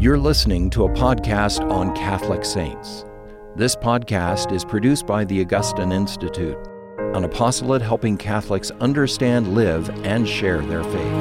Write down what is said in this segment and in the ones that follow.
You're listening to a podcast on Catholic saints. This podcast is produced by the Augustine Institute, an apostolate helping Catholics understand, live, and share their faith.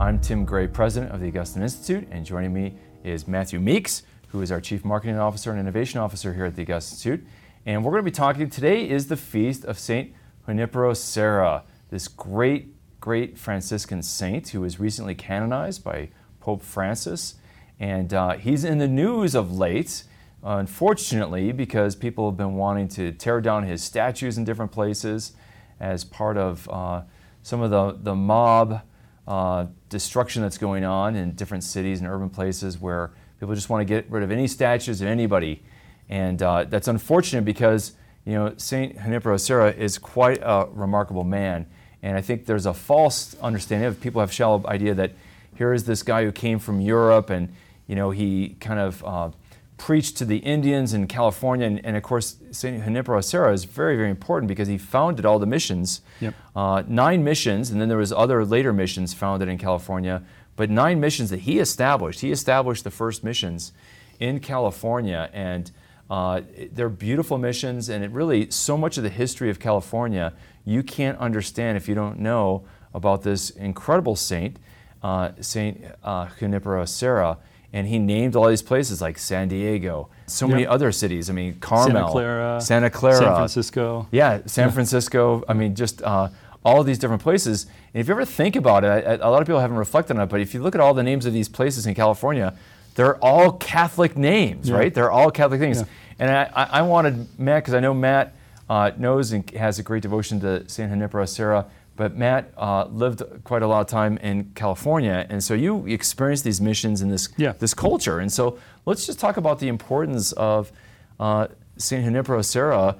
I'm Tim Gray, president of the Augustine Institute, and joining me is Matthew Meeks, who is our chief marketing officer and innovation officer here at the Augustine Institute. And we're going to be talking today is the feast of Saint Junipero Serra, this great, great Franciscan saint who was recently canonized by Pope Francis. And uh, he's in the news of late, unfortunately, because people have been wanting to tear down his statues in different places as part of uh, some of the, the mob uh, destruction that's going on in different cities and urban places where people just want to get rid of any statues of anybody. And uh, that's unfortunate because you know Saint Junipero Serra is quite a remarkable man. And I think there's a false understanding of people have shallow idea that here is this guy who came from Europe and you know he kind of uh, preached to the Indians in California. And, and, of course, St. Junipero Serra is very, very important because he founded all the missions. Yep. Uh, nine missions, and then there was other later missions founded in California, but nine missions that he established. He established the first missions in California, and uh, they're beautiful missions, and it really, so much of the history of California, you can't understand if you don't know about this incredible saint, uh, Saint uh, Junipero Serra and he named all these places like San Diego, so many other cities. I mean, Carmel, Santa Clara, Santa Clara, San Francisco. Yeah, San. Francisco. I mean, just uh, all of these different places. And if you ever think about it, I, a lot of people haven't reflected on it, but if you look at all the names of these places in California, they're all Catholic names, yeah. right? They're all Catholic things. Yeah. And I, I, wanted Matt, because I know Matt uh, knows and has a great devotion to San Junipero Serra but Matt uh, lived quite a lot of time in California, and so you experienced these missions and this yeah. this culture. And so let's just talk about the importance of uh, Saint Junipero Serra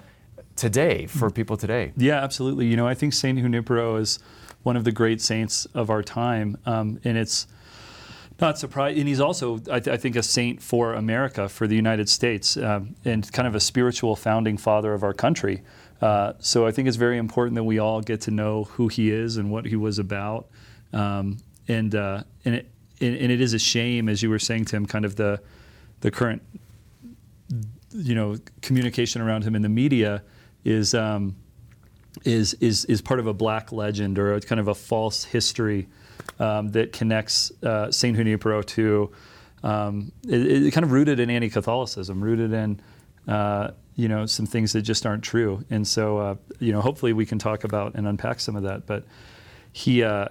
today for people today. Yeah, absolutely. You know, I think Saint Junipero is one of the great saints of our time, um, and it's not surprising. And he's also, I, th- I, think, a saint for America, for the United States, um, and kind of a spiritual founding father of our country. Uh, so I think it's very important that we all get to know who he is and what he was about. Um, and uh, and it and, it is a shame, as you were saying, Tim, kind of the the current you know communication around him in the media is um, is is is part of a black legend or kind of a false history um, that connects uh, Saint Junipero to um, it, it, kind of rooted in anti-Catholicism, rooted in uh, you know some things that just aren't true. And so uh, you know hopefully we can talk about and unpack some of that. But he uh,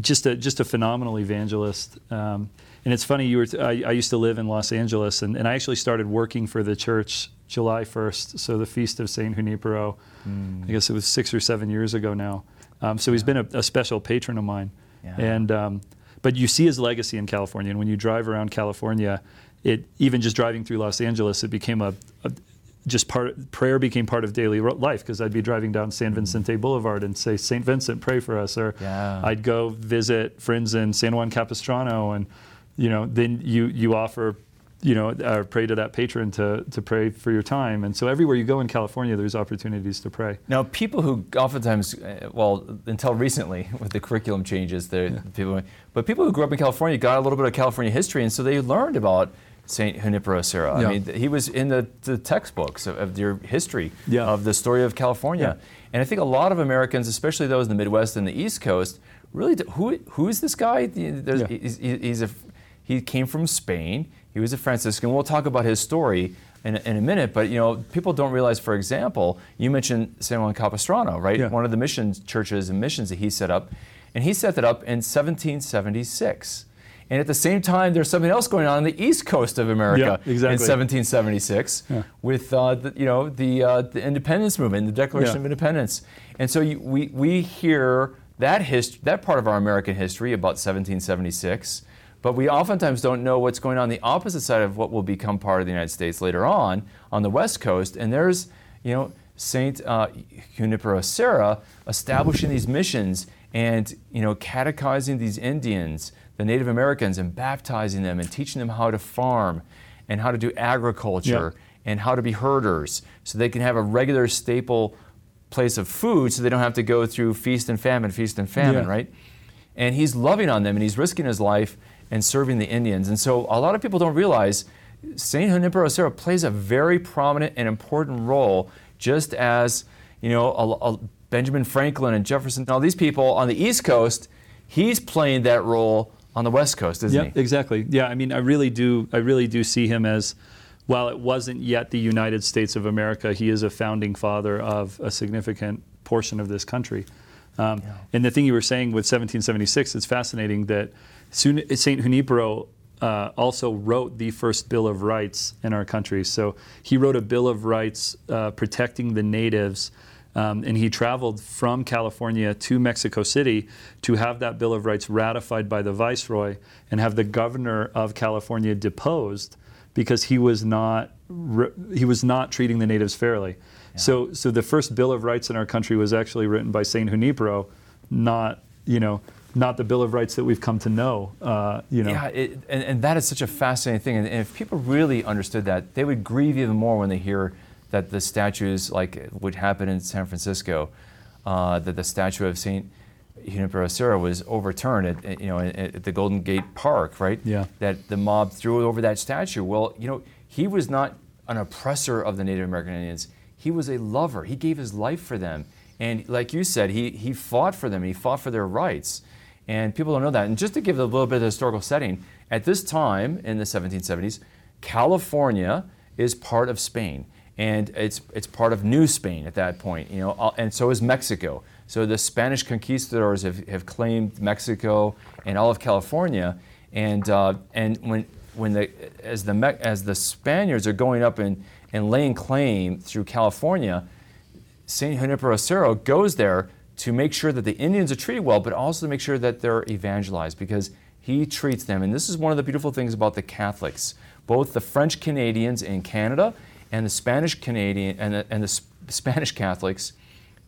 just a just a phenomenal evangelist. Um, and it's funny you were t- I, I used to live in Los Angeles and, and I actually started working for the church July 1st, so the feast of Saint Junipero. Mm. I guess it was six or seven years ago now. Um, so he's been a, a, special patron of mine. Yeah. And um, but you see his legacy in California, and when you drive around California, it even just driving through Los Angeles, it became a, a just part prayer became part of daily life because I'd be driving down San mm. Vicente Boulevard and say Saint Vincent pray for us or yeah. I'd go visit friends in San Juan Capistrano and you know then you you offer you know or pray to that patron to to pray for your time and so everywhere you go in California there's opportunities to pray. Now people who oftentimes uh, well until recently with the curriculum changes the yeah. people but people who grew up in California got a little bit of California history and so they learned about Saint Junipero Serra. Yeah. I mean, he was in the, the textbooks of, of your history yeah. of the story of California. Yeah. And I think a lot of Americans, especially those in the Midwest and the East Coast, really, who who is this guy? He's, he's a, he came from Spain. He was a Franciscan. We'll talk about his story in, in, a minute. But you know, people don't realize. For example, you mentioned San Juan Capistrano, right? One of the mission churches and missions that he set up, and he set that up in 1776. And at the same time, there's something else going on on the east coast of America yeah, exactly. in 1776 yeah. with uh, the, you know the, uh, the independence movement, the Declaration yeah. of Independence. And so you, we, we hear that, hist- that part of our American history about 1776, but we oftentimes don't know what's going on the opposite side of what will become part of the United States later on, on the west coast. And there's, you know, Saint uh, Junipero Serra establishing these missions and, you know, catechizing these Indians the Native Americans and baptizing them and teaching them how to farm and how to do agriculture and how to be herders so they can have a regular staple place of food so they don't have to go through feast and famine, feast and famine, yeah. right? And he's loving on them and he's risking his life and serving the Indians. And so a lot of people don't realize St. Junipero Serra plays a very prominent and important role, just as you know a, a Benjamin Franklin and Jefferson, and all these people on the East Coast, he's playing that role on the West Coast, isn't yeah, he? exactly. Yeah, I mean, I really do. I really do see him as, while it wasn't yet the United States of America, he is a founding father of a significant portion of this country. Um, yeah. And the thing you were saying with 1776, it's fascinating that St. Junipero uh, also wrote the first Bill of Rights in our country. So he wrote a Bill of Rights uh, protecting the natives. Um, and he traveled from California to Mexico City to have that Bill of Rights ratified by the viceroy and have the governor of California deposed because he was not he was not treating the natives fairly. Yeah. So so the first Bill of Rights in our country was actually written by Saint Junipero, not you know not the Bill of Rights that we've come to know. Uh, you know. Yeah, it, and, and that is such a fascinating thing. And, and, if people really understood that, they would grieve even more when they hear that the statues, like would happen in San Francisco, uh, that the statue of Saint Junipero Serra was overturned at, you know, at, the Golden Gate Park, right? Yeah. That the mob threw over that statue. Well, you know, he was not an oppressor of the Native American Indians. He was a lover. He gave his life for them. And like you said, he, he fought for them. He fought for their rights. And people don't know that. And just to give a little bit of historical setting, at this time in the 1770s, California is part of Spain. And it's, it's part of New Spain at that point, you know, uh, and so is Mexico. So the Spanish conquistadors have, have claimed Mexico and all of California. And, uh, and when, when the, as, the, as the Spaniards are going up and, and laying claim through California, St. Junipero Serra goes there to make sure that the Indians are treated well, but also to make sure that they're evangelized because he treats them. And this is one of the beautiful things about the Catholics, both the French Canadians in Canada and the Spanish Canadian and the, and the Spanish Catholics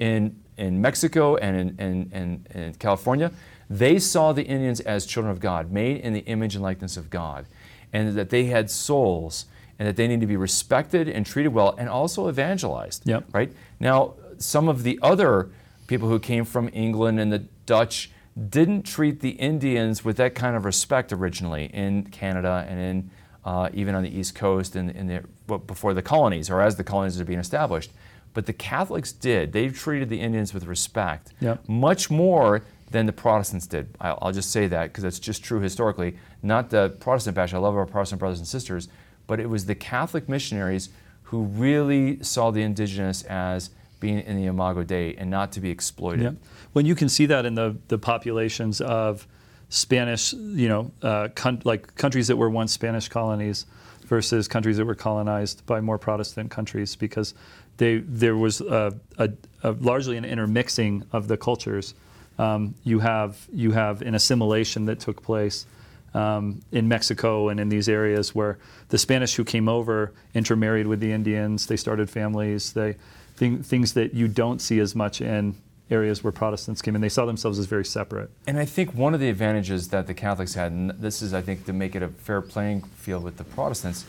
in, in Mexico and in, in, in, in California. They saw the Indians as children of God, made in the image and likeness of God, and that they had souls and that they need to be respected and treated well and also evangelized. Yep. Right? Now, some of the other people who came from England and the Dutch didn't treat the Indians with that kind of respect originally in Canada and in uh, even on the East Coast and in the, before the colonies or as the colonies are being established. But the Catholics did. They treated the Indians with respect, yep. much more than the Protestants did. I'll, I'll just say that because that's just true historically. Not the Protestant bash. I love our Protestant brothers and sisters, but it was the Catholic missionaries who really saw the indigenous as being in the Imago Dei and not to be exploited. Yeah. When you can see that in the, the populations of Spanish, you know, uh, con- like countries that were once Spanish colonies versus countries that were colonized by more Protestant countries, because they, there was a, a, a largely an intermixing of the cultures. Um, you have you have an assimilation that took place um, in Mexico and in these areas where the Spanish who came over intermarried with the Indians. They started families. They things that you don't see as much in areas where Protestants came in. They saw themselves as very separate. And I think one of the advantages that the Catholics had, and this is, I think, to make it a fair playing field with the Protestants,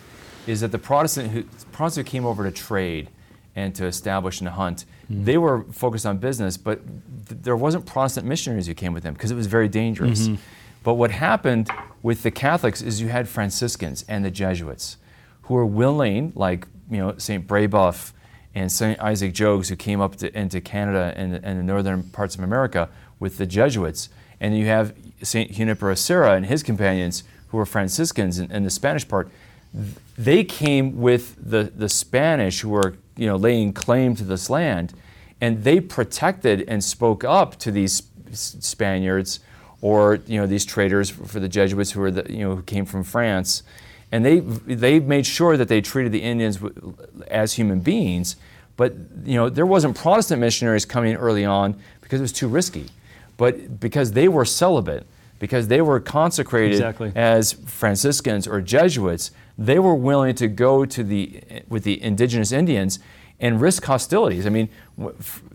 is that the Protestant who, Protestants who came over to trade and to establish and hunt, mm-hmm. they were focused on business, but th- there wasn't Protestant missionaries who came with them because it was very dangerous. Mm-hmm. But what happened with the Catholics is you had Franciscans and the Jesuits who were willing, like you know Saint Brebeuf and St. Isaac Jogues, who came up to, into Canada and, and, the northern parts of America with the Jesuits. And you have St. Junipero Serra and his companions, who were Franciscans in, in, the Spanish part. They came with the, the Spanish who were you know, laying claim to this land, and they protected and spoke up to these Spaniards or you know, these traders for the Jesuits who, were the, you know, who came from France and they they made sure that they treated the Indians as human beings. But you know there wasn't Protestant missionaries coming early on because it was too risky, but because they were celibate, because they were consecrated exactly. as Franciscans or Jesuits, they were willing to go to the with the indigenous Indians and risk hostilities. I mean,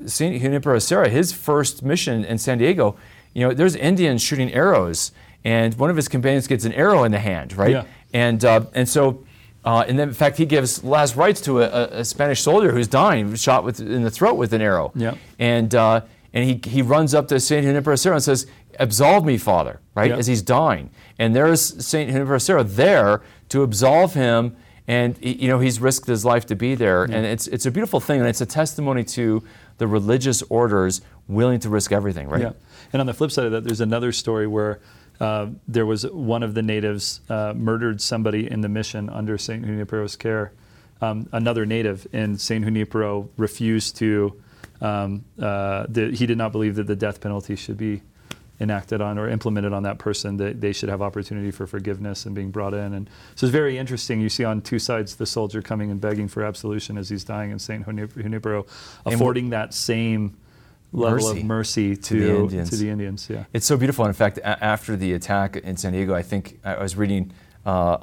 Saint Junipero Serra, his first mission in San Diego, you know, there's Indians shooting arrows, and one of his companions gets an arrow in the hand, right? Yeah. And, uh, and so, uh, and then in fact, he gives last rites to a, a, Spanish soldier who's dying, shot with, in the throat with an arrow. Yeah. And, uh, and he, he runs up to St. Junipero Serra and says, Absolve me, Father, right, Yeah. as he's dying. And there's St. Junipero Serra there to absolve him. And you know he's risked his life to be there, and it's it's a beautiful thing, and it's a testimony to the religious orders willing to risk everything, right? Yeah. And on the flip side of that, there's another story where uh, there was one of the natives uh, murdered somebody in the mission under St. Junipero's care. Um, another native, in St. Junipero refused to, um, uh, the, he did not believe that the death penalty should be enacted on or implemented on that person, that they should have opportunity for forgiveness and being brought in. And so it's very interesting. You see on two sides the soldier coming and begging for absolution as he's dying, and St. Junip- Junipero affording that same level Mercy of mercy to to, the Indians. to the Indians. Yeah. It's so beautiful. In fact, a- after the attack in San Diego, I think I was reading uh,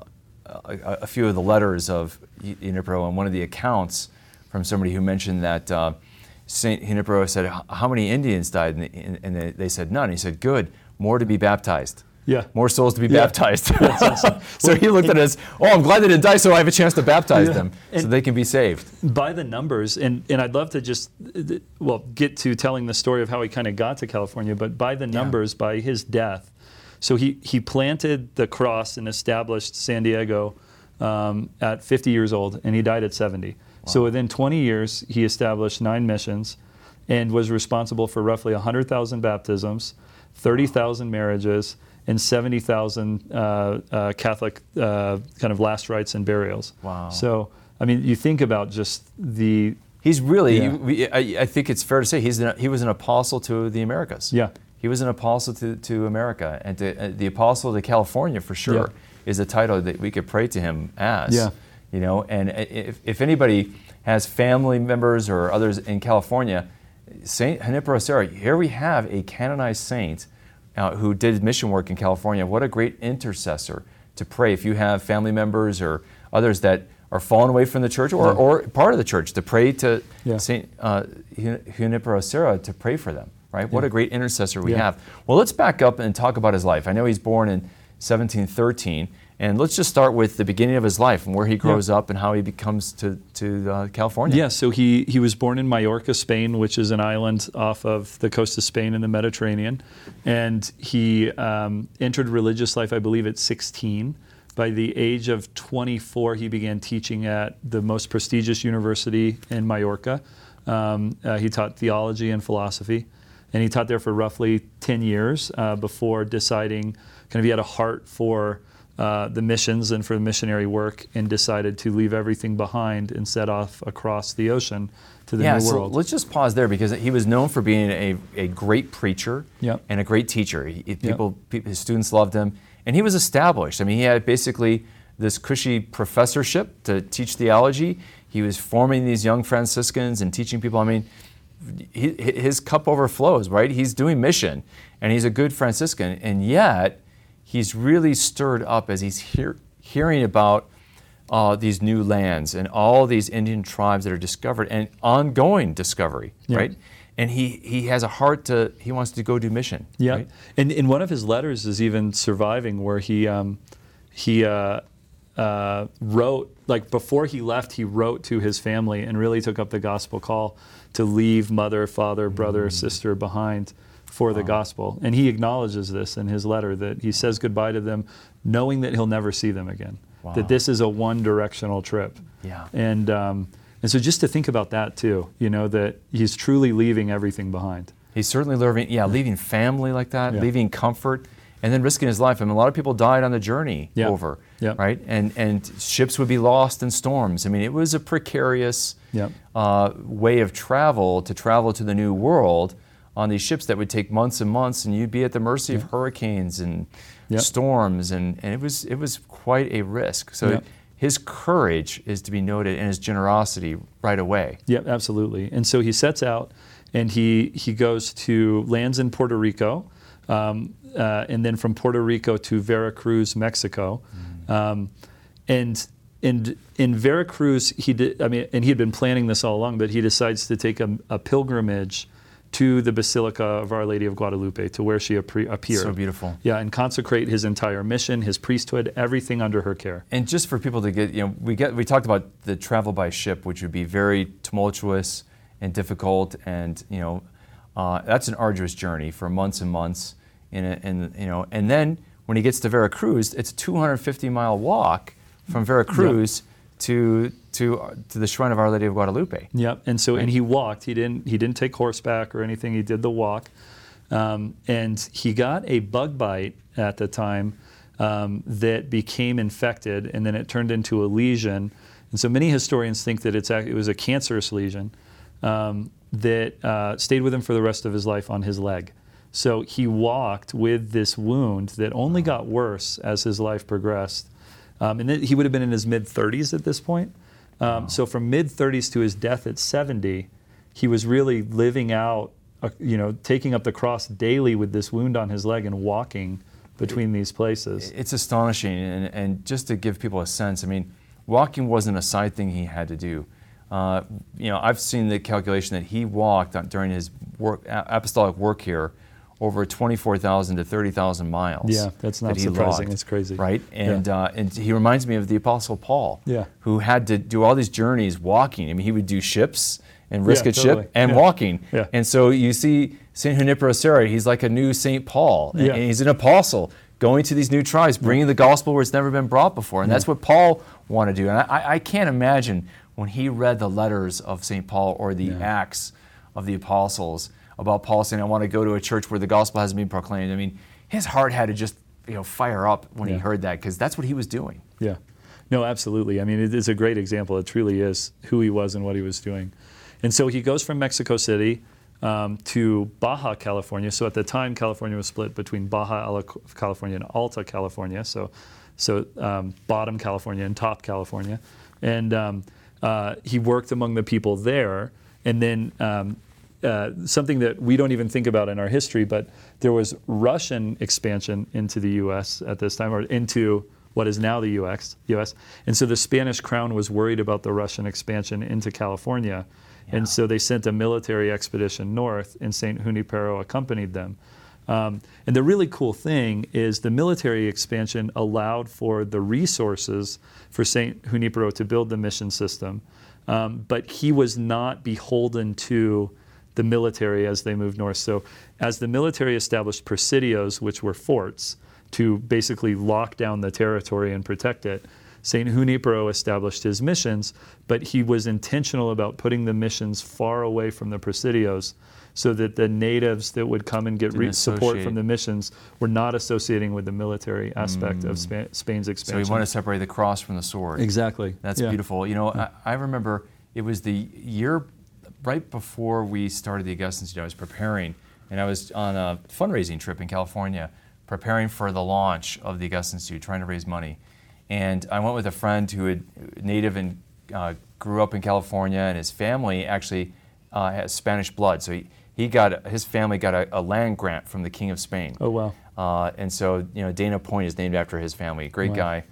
a, a few of the letters of Junipero and one of the accounts from somebody who mentioned that uh, St. Junipero said, How many Indians died? And, and they said, None. He said, Good, more to be baptized. Yeah. More souls to be Yeah. baptized. so he looked at it as, Oh, I'm glad they didn't die, so I have a chance to baptize Yeah. them so And- they can be saved. by the numbers, and, and I'd love to just, well, get to telling the story of how he kind of got to California, but by the numbers, by his death. So he, he planted the cross and established San Diego um, at 50 years old, and he died at 70. So within 20 years, he established nine missions and was responsible for roughly 100,000 baptisms, 30,000 marriages, and 70,000 uh, uh, Catholic uh, kind of last rites and burials. Wow. So, I mean, you think about just the He's really, Yeah. we, I, I think it's fair to say, he's an, he was an apostle to the Americas. Yeah. He was an apostle to, to America. And to, uh, the apostle to California, for sure, Yeah. is a title that we could pray to him as. Yeah. You know, and if, if anybody has family members or others in California, Saint Junipero Serra, here we have a canonized saint uh, who did mission work in California. What a great intercessor to pray. If you have family members or others that are fallen away from the church or, Yeah. or part of the church, to pray to Yeah. Saint uh, Jun- Junipero Serra to pray for them. Right? What Yeah. a great intercessor we have. Well, let's back up and talk about his life. I know he's born in 1713, and let's just start with the beginning of his life and where he grows up and how he becomes to, to uh, California. Yeah, so he, he was born in Majorca, Spain, which is an island off of the coast of Spain in the Mediterranean. And he um, entered religious life, I believe, at 16. By the age of 24, he began teaching at the most prestigious university in Majorca. Um, uh, he taught theology and philosophy. And he taught there for roughly 10 years uh, before deciding, kind of, he had a heart for uh, the missions and for the missionary work and decided to leave everything behind and set off across the ocean to the yeah, new so world. let's just pause there because he was known for being a, a great preacher Yep. and a great teacher. He, he- people, his students loved him, and he was established. I mean, he had basically this cushy professorship to teach theology. He was forming these young Franciscans and teaching people. I mean, he, his cup overflows, right? He's doing mission, and he's a good Franciscan, and yet he's really stirred up as he's hear, hearing about uh, these new lands and all these Indian tribes that are discovered and ongoing discovery, Yeah. right? And he, he has a heart to, he wants to go do mission. Yeah, right? and in one of his letters is even surviving where he um, he uh, uh, wrote like before he left, he wrote to his family and really took up the gospel call to leave mother, father, brother, Mm. sister behind for the gospel. And he acknowledges this in his letter that he says goodbye to them, knowing that he'll never see them again. Wow. That this is a one-directional trip. Yeah. And um, and so just to think about that too, you know, that he's truly leaving everything behind. He's certainly leaving, yeah, leaving family like that, Yeah. leaving comfort, and then risking his life. I mean, a lot of people died on the journey Yeah. over, Yeah. right? And and ships would be lost in storms. I mean, it was a precarious Yeah. uh, way of travel to travel to the new world on these ships that would take months and months, and you'd be at the mercy of hurricanes and Yeah. storms, and, and it was it was quite a risk. So. Yeah. His courage is to be noted, and his generosity right away. Yep, absolutely. And so he sets out, and he he goes to lands in Puerto Rico, um, uh, and then from Puerto Rico to Veracruz, Mexico, um, and and in Veracruz he did. I mean, and he had been planning this all along, but he decides to take a, a pilgrimage to the Basilica of Our Lady of Guadalupe, to where she appeared. So beautiful. Yeah, and consecrate his entire mission, his priesthood, everything under her care. And just for people to get, you know, we get we talked about the travel by ship, which would be very tumultuous and difficult, and you know, Uh, that's an arduous journey for months and months. In, a, in you know, and then when he gets to Veracruz, it's a 250 mile walk from Veracruz to to to the shrine of Our Lady of Guadalupe. Yep. And so and he walked. He didn't he didn't take horseback or anything. He did the walk, um, and he got a bug bite at the time um, that became infected, and then it turned into a lesion. And so many historians think that it's it was a cancerous lesion um, that uh, stayed with him for the rest of his life on his leg. So he walked with this wound that only got worse as his life progressed. Um, and he would have been in his mid 30s at this point. Um, wow. So from mid 30s to his death at 70, he was really living out, uh, you know, taking up the cross daily with this wound on his leg and walking between these places. It's astonishing. And, and just to give people a sense, I mean, walking wasn't a side thing he had to do. Uh, you know, I've seen the calculation that he walked during his work, apostolic work here over 24,000 to 30,000 miles. Yeah, that's not that surprising. Logged, it's crazy. Right? And, yeah. uh, and he reminds me of the Apostle Paul, yeah. who had to do all these journeys walking. I mean, he would do ships and risk yeah, a totally. ship and yeah. walking. Yeah. And so you see St. Junipero he's like a new St. Paul. Yeah. And he's an apostle going to these new tribes, bringing the gospel where it's never been brought before. And that's what Paul wanted to do. And I, I can't imagine when he read the letters of St. Paul or the Acts of the apostles about Paul saying, I want to go to a church where the gospel hasn't been proclaimed. I mean, his heart had to just you know fire up when yeah. he heard that because that's what he was doing. Yeah. No, absolutely. I mean, it is a great example. It truly is who he was and what he was doing. And so he goes from Mexico City um, to Baja California. So at the time, California was split between Baja California and Alta California. So, so um, bottom California and top California. And um, uh, he worked among the people there. And then um, uh, something that we don't even think about in our history, but there was Russian expansion into the U.S. at this time, or into what is now the U.S. U.S. And so the Spanish crown was worried about the Russian expansion into California, yeah. and so they sent a military expedition north, and Saint Junipero accompanied them. Um, and the really cool thing is the military expansion allowed for the resources for Saint Junipero to build the mission system, um, but he was not beholden to the military as they moved north. So, as the military established presidios, which were forts, to basically lock down the territory and protect it, St. Junipero established his missions, but he was intentional about putting the missions far away from the presidios so that the natives that would come and get re- support from the missions were not associating with the military aspect mm. of Spa- Spain's expansion. So we want to separate the cross from the sword. Exactly. That's yeah. beautiful. You know, yeah. I, I remember it was the year right before we started the Augustine Institute, I was preparing, and I was on a fundraising trip in California, preparing for the launch of the Augustine Institute, trying to raise money. And I went with a friend who had native and uh, grew up in California, and his family actually uh, has Spanish blood. So he, he got his family got a, a, land grant from the King of Spain. Oh wow! Uh, and so you know Dana Point is named after his family. Great wow. guy.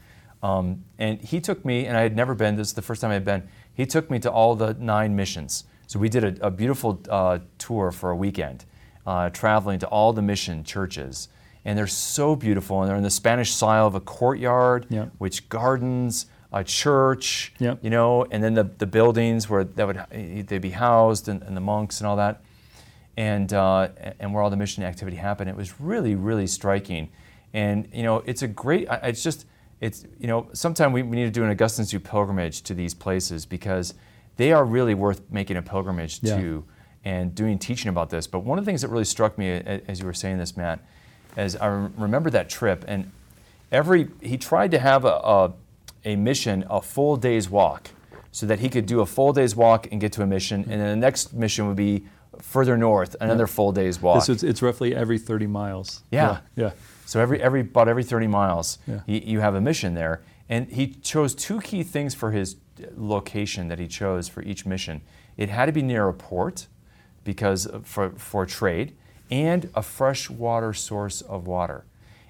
Um, and he took me, and I had never been. This is the first time I had been. He took me to all the nine missions. So we did a, a beautiful uh, tour for a weekend, uh, traveling to all the mission churches. And they're so beautiful, and they're in the Spanish style of a courtyard, yep. which gardens, a church, yep. you know, and then the, the buildings where that would they'd be housed, and, and the monks and all that, and uh, and where all the mission activity happened. It was really, really striking, and you know, it's a great. It's just, it's you know, sometime we, we need to do an Augustine's Institute pilgrimage to these places because they are really worth making a pilgrimage yeah. to and doing teaching about this. But one of the things that really struck me as you were saying this, Matt, is I remember that trip and every he tried to have a, a, a mission a full day's walk so that he could do a full day's walk and get to a mission, and then the next mission would be further north, another yeah. full day's walk. So it's, it's, roughly every 30 miles. Yeah. yeah. yeah. So every every about every 30 miles, yeah. he, you have a mission there, and he chose two key things for his location that he chose for each mission. It had to be near a port because for, for trade and a freshwater source of water.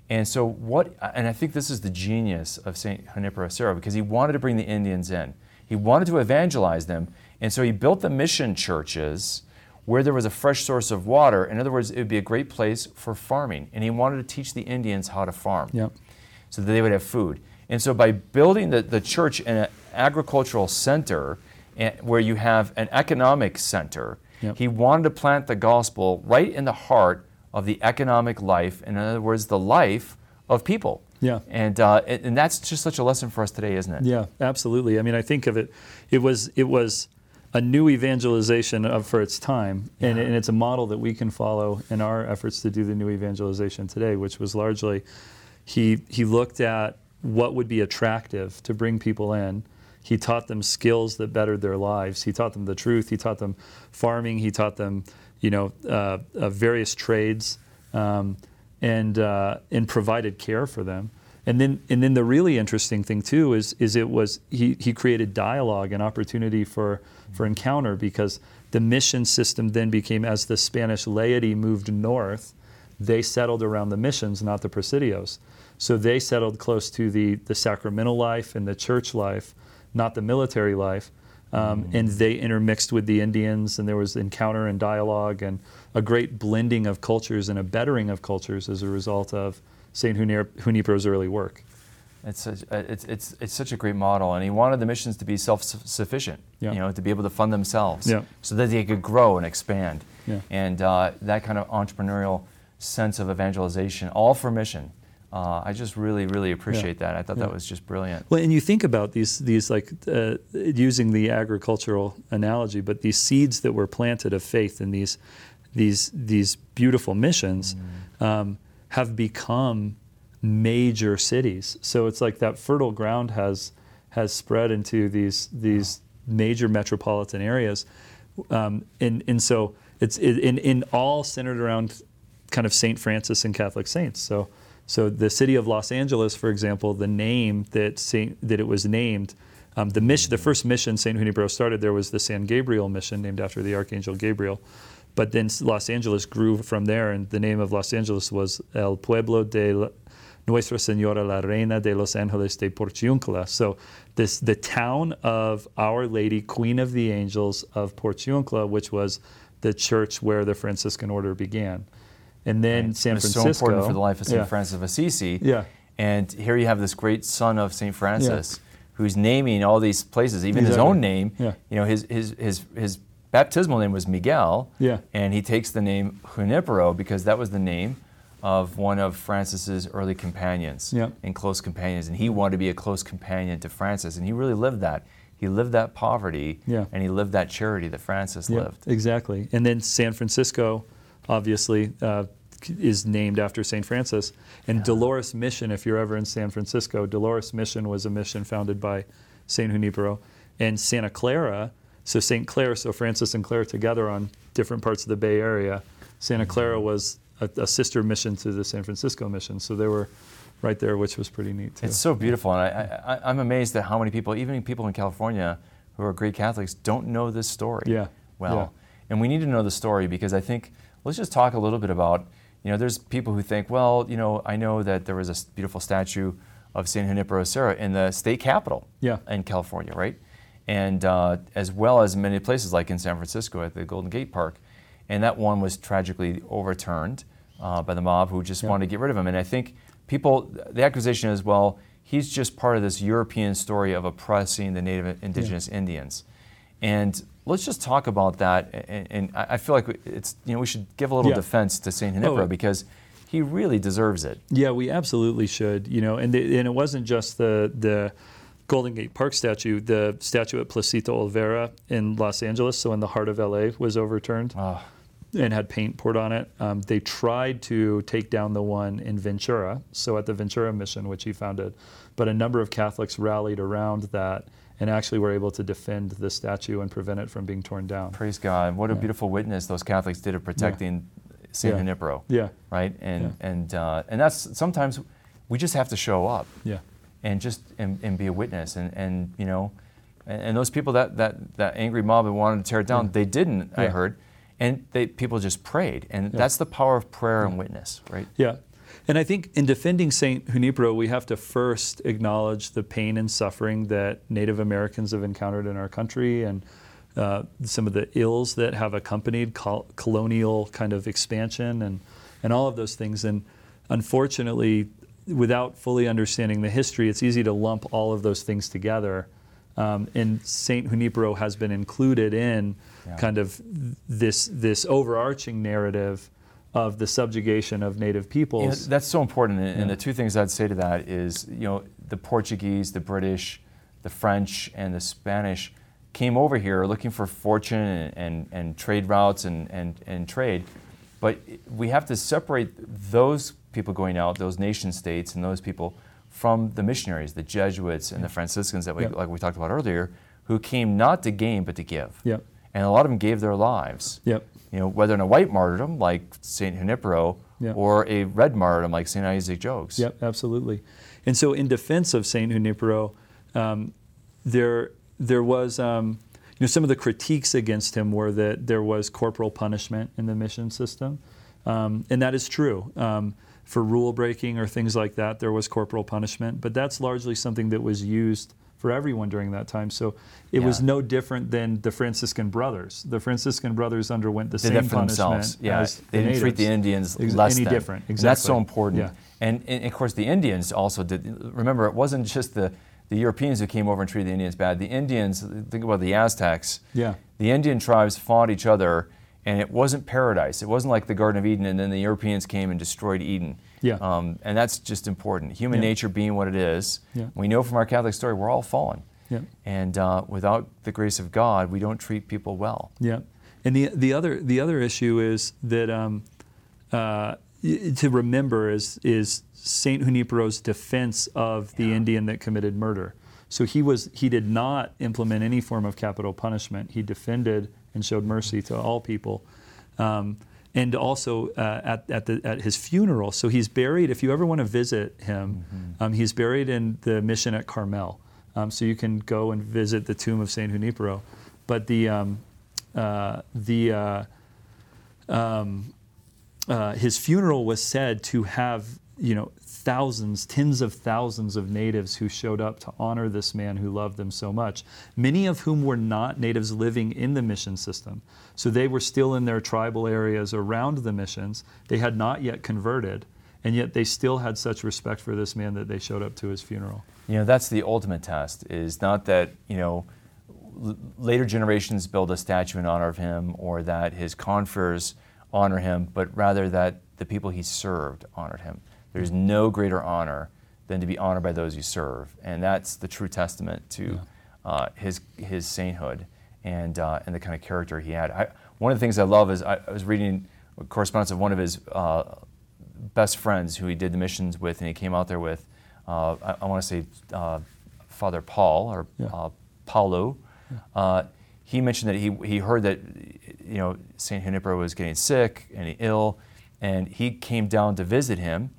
And so what and I think this is the genius of St. Junipero Serra because he wanted to bring the Indians in. He wanted to evangelize them, and so he built the mission churches where there was a fresh source of water. In other words, it would be a great place for farming. And he wanted to teach the Indians how to farm yep. so that they would have food. And so by building the, the church in an agricultural center where you have an economic center, Yep. He wanted to plant the gospel right in the heart of the economic life, in other words, the life of people. Yeah. And, uh, and and that's just such a lesson for us today, isn't it? Yeah, absolutely. I mean, I think of it. It was it was a new evangelization of for its time, and, and it's a model that we can follow in our efforts to do the new evangelization today, which was largely he he looked at what would be attractive to bring people in. He taught them skills that bettered their lives. He taught them the truth. He taught them farming. He taught them, you know, uh, uh, various trades, um, and uh, and provided care for them. And then, and then the really interesting thing too is, is it was he, he created dialogue and opportunity for, for encounter because the mission system then became as the Spanish laity moved north, they settled around the missions, not the presidios. So they settled close to the, the sacramental life and the church life, not the military life. Um, And they intermixed with the Indians, and there was encounter and dialogue, and a great blending of cultures and a bettering of cultures as a result of St. Junipero's early work. It's such, uh, it's, it's, it's such a great model, and he wanted the missions to be self-sufficient, Yeah. you know, to be able to fund themselves, Yeah. so that they could grow and expand. Yeah. And uh, that kind of entrepreneurial sense of evangelization, all for mission. Uh, I just really, really appreciate that. I thought that was just brilliant. Well, and you think about these, these like uh, using the agricultural analogy, but these seeds that were planted of faith in these, these, these beautiful missions um, have become major cities. So it's like that fertile ground has, has spread into these, these major metropolitan areas. Um, and, and so it's in, in all centered around kind of St. Francis and Catholic saints. So, so the city of Los Angeles, for example, the name that Saint, that it was named, um, the mission, the first mission Saint Junipero started there was the San Gabriel mission, named after the Archangel Gabriel. But then Los Angeles grew from there, and the name of Los Angeles was El Pueblo de Nuestra Señora la Reina de Los Angeles de Porciuncula. So this the town of Our Lady, Queen of the Angels of Porciuncula, which was the church where the Franciscan order began. And then San It's Francisco. so important for the life of St. Yeah. Francis of Assisi. Yeah. And here you have this great son of St. Francis who's naming all these places, even his own name. Yeah. You know, his, his, his, his baptismal name was Miguel. Yeah. And he takes the name Junipero because that was the name of one of Francis's early companions Yeah. and close companions. And he wanted to be a close companion to Francis. And he really lived that. He lived that poverty Yeah. and he lived that charity that Francis Yeah, lived. exactly. And then San Francisco, obviously, uh, is named after St. Francis. And Dolores Mission, if you're ever in San Francisco, Dolores Mission was a mission founded by St. Junipero. And Santa Clara, so St. Clare, so Francis and Clare together on different parts of the Bay Area. Santa mm-hmm. Clara was a, a sister mission to the San Francisco mission. So they were right there, which was pretty neat too. It's so beautiful, and I, I, I'm amazed at how many people, even people in California who are great Catholics, don't know this story. Yeah, Well, yeah. and we need to know the story because I think let's just talk a little bit about, you know, there's people who think, well, you know, I know that there was a beautiful statue of Saint Junipero Serra in the state capitol Yeah. in California, right? And uh, as well as many places like in San Francisco at the Golden Gate Park, and that one was tragically overturned uh, by the mob who just Yeah. wanted to get rid of him. And I think people, the accusation is, well, he's just part of this European story of oppressing the native indigenous Indians. And let's just talk about that. And, and I feel like it's, you know, we should give a little Yeah. defense to St. Junipero Oh. because he really deserves it. Yeah, we absolutely should. You know, and the, and it wasn't just the the Golden Gate Park statue. The statue at Placita Olvera in Los Angeles, so in the heart of LA, was overturned Oh, and had paint poured on it. Um, they tried to take down the one in Ventura, so at the Ventura Mission, which he founded, but a number of Catholics rallied around that and actually were able to defend the statue and prevent it from being torn down. praise God. What a Yeah. beautiful witness those Catholics did of protecting St. Yeah. Junipero. Yeah, Right? And, Yeah. and, uh, and that's sometimes we just have to show up. yeah, and just and, and be a witness and, and you know and, and those people that, that that angry mob that wanted to tear it down Yeah. they didn't i heard and they people just prayed and Yeah. that's the power of prayer and witness right Yeah. And I think in defending St. Junipero, we have to first acknowledge the pain and suffering that Native Americans have encountered in our country and uh, some of the ills that have accompanied col- colonial kind of expansion and, and all of those things. And unfortunately, without fully understanding the history, it's easy to lump all of those things together Um, and Saint Junipero has been included in Yeah. kind of this this overarching narrative of the subjugation of native Yeah, peoples. that's so important. And, and Yeah. the two things I'd say to that is, you know, the Portuguese, the British, the French, and the Spanish came over here looking for fortune and, and, and trade routes and, and, and trade. But we have to separate those people going out, those nation states, and those people from the missionaries, the Jesuits and the Franciscans that we, Yeah. like we talked about earlier, who came not to gain but to give. Yep. And a lot of them gave their lives Yep. You know, whether in a white martyrdom like St. Junipero Yeah. or a red martyrdom like St. Isaac Jogues. Yep, absolutely. And so, in defense of Saint Junipero, um, there there was um, you know some of the critiques against him were that there was corporal punishment in the mission system, um, and that is true. Um, for rule breaking or things like that, there was corporal punishment, but that's largely something that was used for everyone during that time. So it was no different than the Franciscan brothers. The Franciscan brothers underwent the Did same punishment themselves. Yeah, as they didn't treat the. Indians Ex- less any than. different. And that's so important. Yeah. And, and of course, the Indians also did. Remember, it wasn't just the, the Europeans who came over and treated the Indians bad. The Indians, think about the Aztecs. Yeah. The Indian tribes fought each other, and it wasn't paradise. It wasn't like the Garden of Eden, and then the Europeans came and destroyed Eden. Yeah. Um, and that's just important. Human Yeah. nature being what it is. Yeah. We know from our Catholic story, we're all fallen. Yeah. And uh, without the grace of God, we don't treat people well. Yeah, and the the other the other issue is that um, uh, to remember is is Saint Junipero's defense of the Indian that committed murder. So he was he did not implement any form of capital punishment. He defended and showed mercy to all people. Um, and also uh, at, at, the, at his funeral. So he's buried, if you ever want to visit him, um, he's buried in the mission at Carmel. Um, so you can go and visit the tomb of Saint Junipero. But the, um, uh, the, uh, um, uh, his funeral was said to have, you know, thousands, tens of thousands of natives who showed up to honor this man who loved them so much, many of whom were not natives living in the mission system. So they were still in their tribal areas around the missions. They had not yet converted, and yet they still had such respect for this man that they showed up to his funeral. You know, that's the ultimate test. Is not that you know later generations build a statue in honor of him, or that his confers honor him, but rather that the people he served honored him. There's no greater honor than to be honored by those you serve, and that's the true testament to uh, his his sainthood and uh, and the kind of character he had. I, one of the things I love is I, I was reading a correspondence of one of his uh, best friends who he did the missions with, and he came out there with. Uh, I, I want to say uh, Father Paul or Yeah. uh, Palóu. Uh, he mentioned that he, he heard that you know Saint Junipero was getting sick and ill, and he came down to visit him,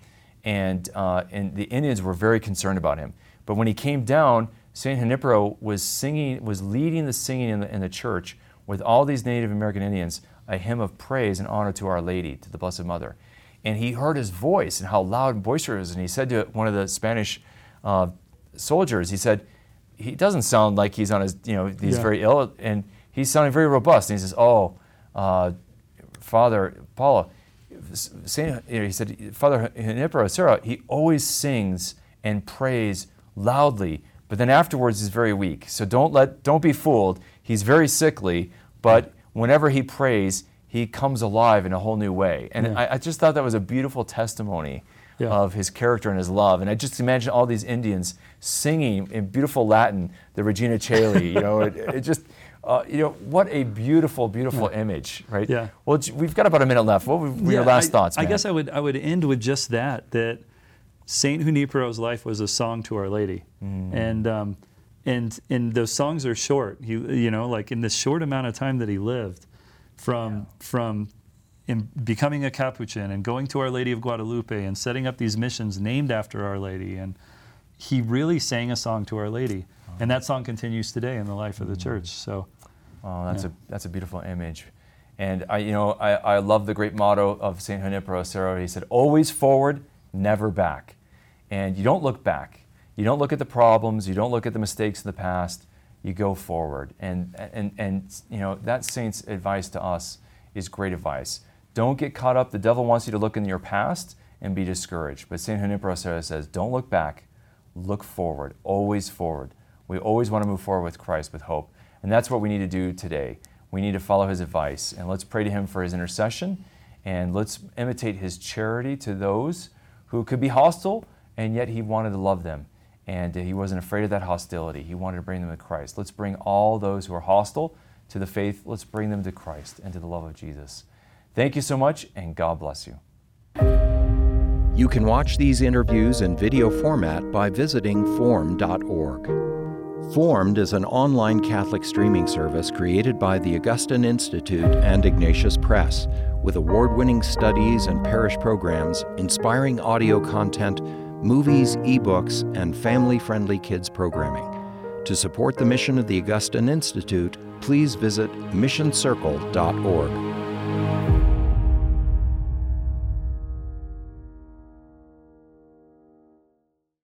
and uh, and the Indians were very concerned about him. But when he came down, Saint Junipero was singing, was leading the singing in the, in the church with all these Native American Indians a hymn of praise and honor to Our Lady, to the Blessed Mother. And he heard his voice and how loud and boisterous. And he said to one of the Spanish uh, soldiers, he said, he doesn't sound like he's on his, you know, he's Yeah. very ill, and he's sounding very robust. And he says, "Oh, uh, Father Palóu, Saint, you know, he said, Father Junipero Serra, he always sings and prays loudly, but then afterwards he's very weak. So don't let, don't be fooled. He's very sickly, but whenever he prays, he comes alive in a whole new way. And Yeah. I, I just thought that was a beautiful testimony Yeah. of his character and his love. And I just imagine all these Indians singing in beautiful Latin, the Regina Caeli. You know, it, it just, uh, you know, what a beautiful, beautiful image, right? Yeah. Well, we've got about a minute left. What were your Yeah, last I, thoughts? I guess I would I would end with just that that Saint Junipero's life was a song to Our Lady, Mm. and um, and and those songs are short. He you know like in this short amount of time that he lived, from from in becoming a Capuchin and going to Our Lady of Guadalupe and setting up these missions named after Our Lady, and he really sang a song to Our Lady, uh-huh. and that song continues today in the life of the mm. church. So. Oh, that's Yeah. a that's a beautiful image, and I you know I, I love the great motto of Saint Junipero Serra. He said, "Always forward, never back," and you don't look back. You don't look at the problems. You don't look at the mistakes of the past. You go forward, and and and you know that saint's advice to us is great advice. Don't get caught up. The devil wants you to look in your past and be discouraged, but Saint Junipero Serra says, "Don't look back, look forward. Always forward." We always want to move forward with Christ with hope. And that's what we need to do today. We need to follow his advice. And let's pray to him for his intercession. And let's imitate his charity to those who could be hostile, and yet he wanted to love them. And he wasn't afraid of that hostility. He wanted to bring them to Christ. Let's bring all those who are hostile to the faith. Let's bring them to Christ and to the love of Jesus. Thank you so much, and God bless you. You can watch these interviews in video format by visiting formed.org. Formed is an online Catholic streaming service created by the Augustine Institute and Ignatius Press, with award winning studies and parish programs, inspiring audio content, movies, ebooks, and family friendly kids programming. To support the mission of the Augustine Institute, please visit missioncircle.org.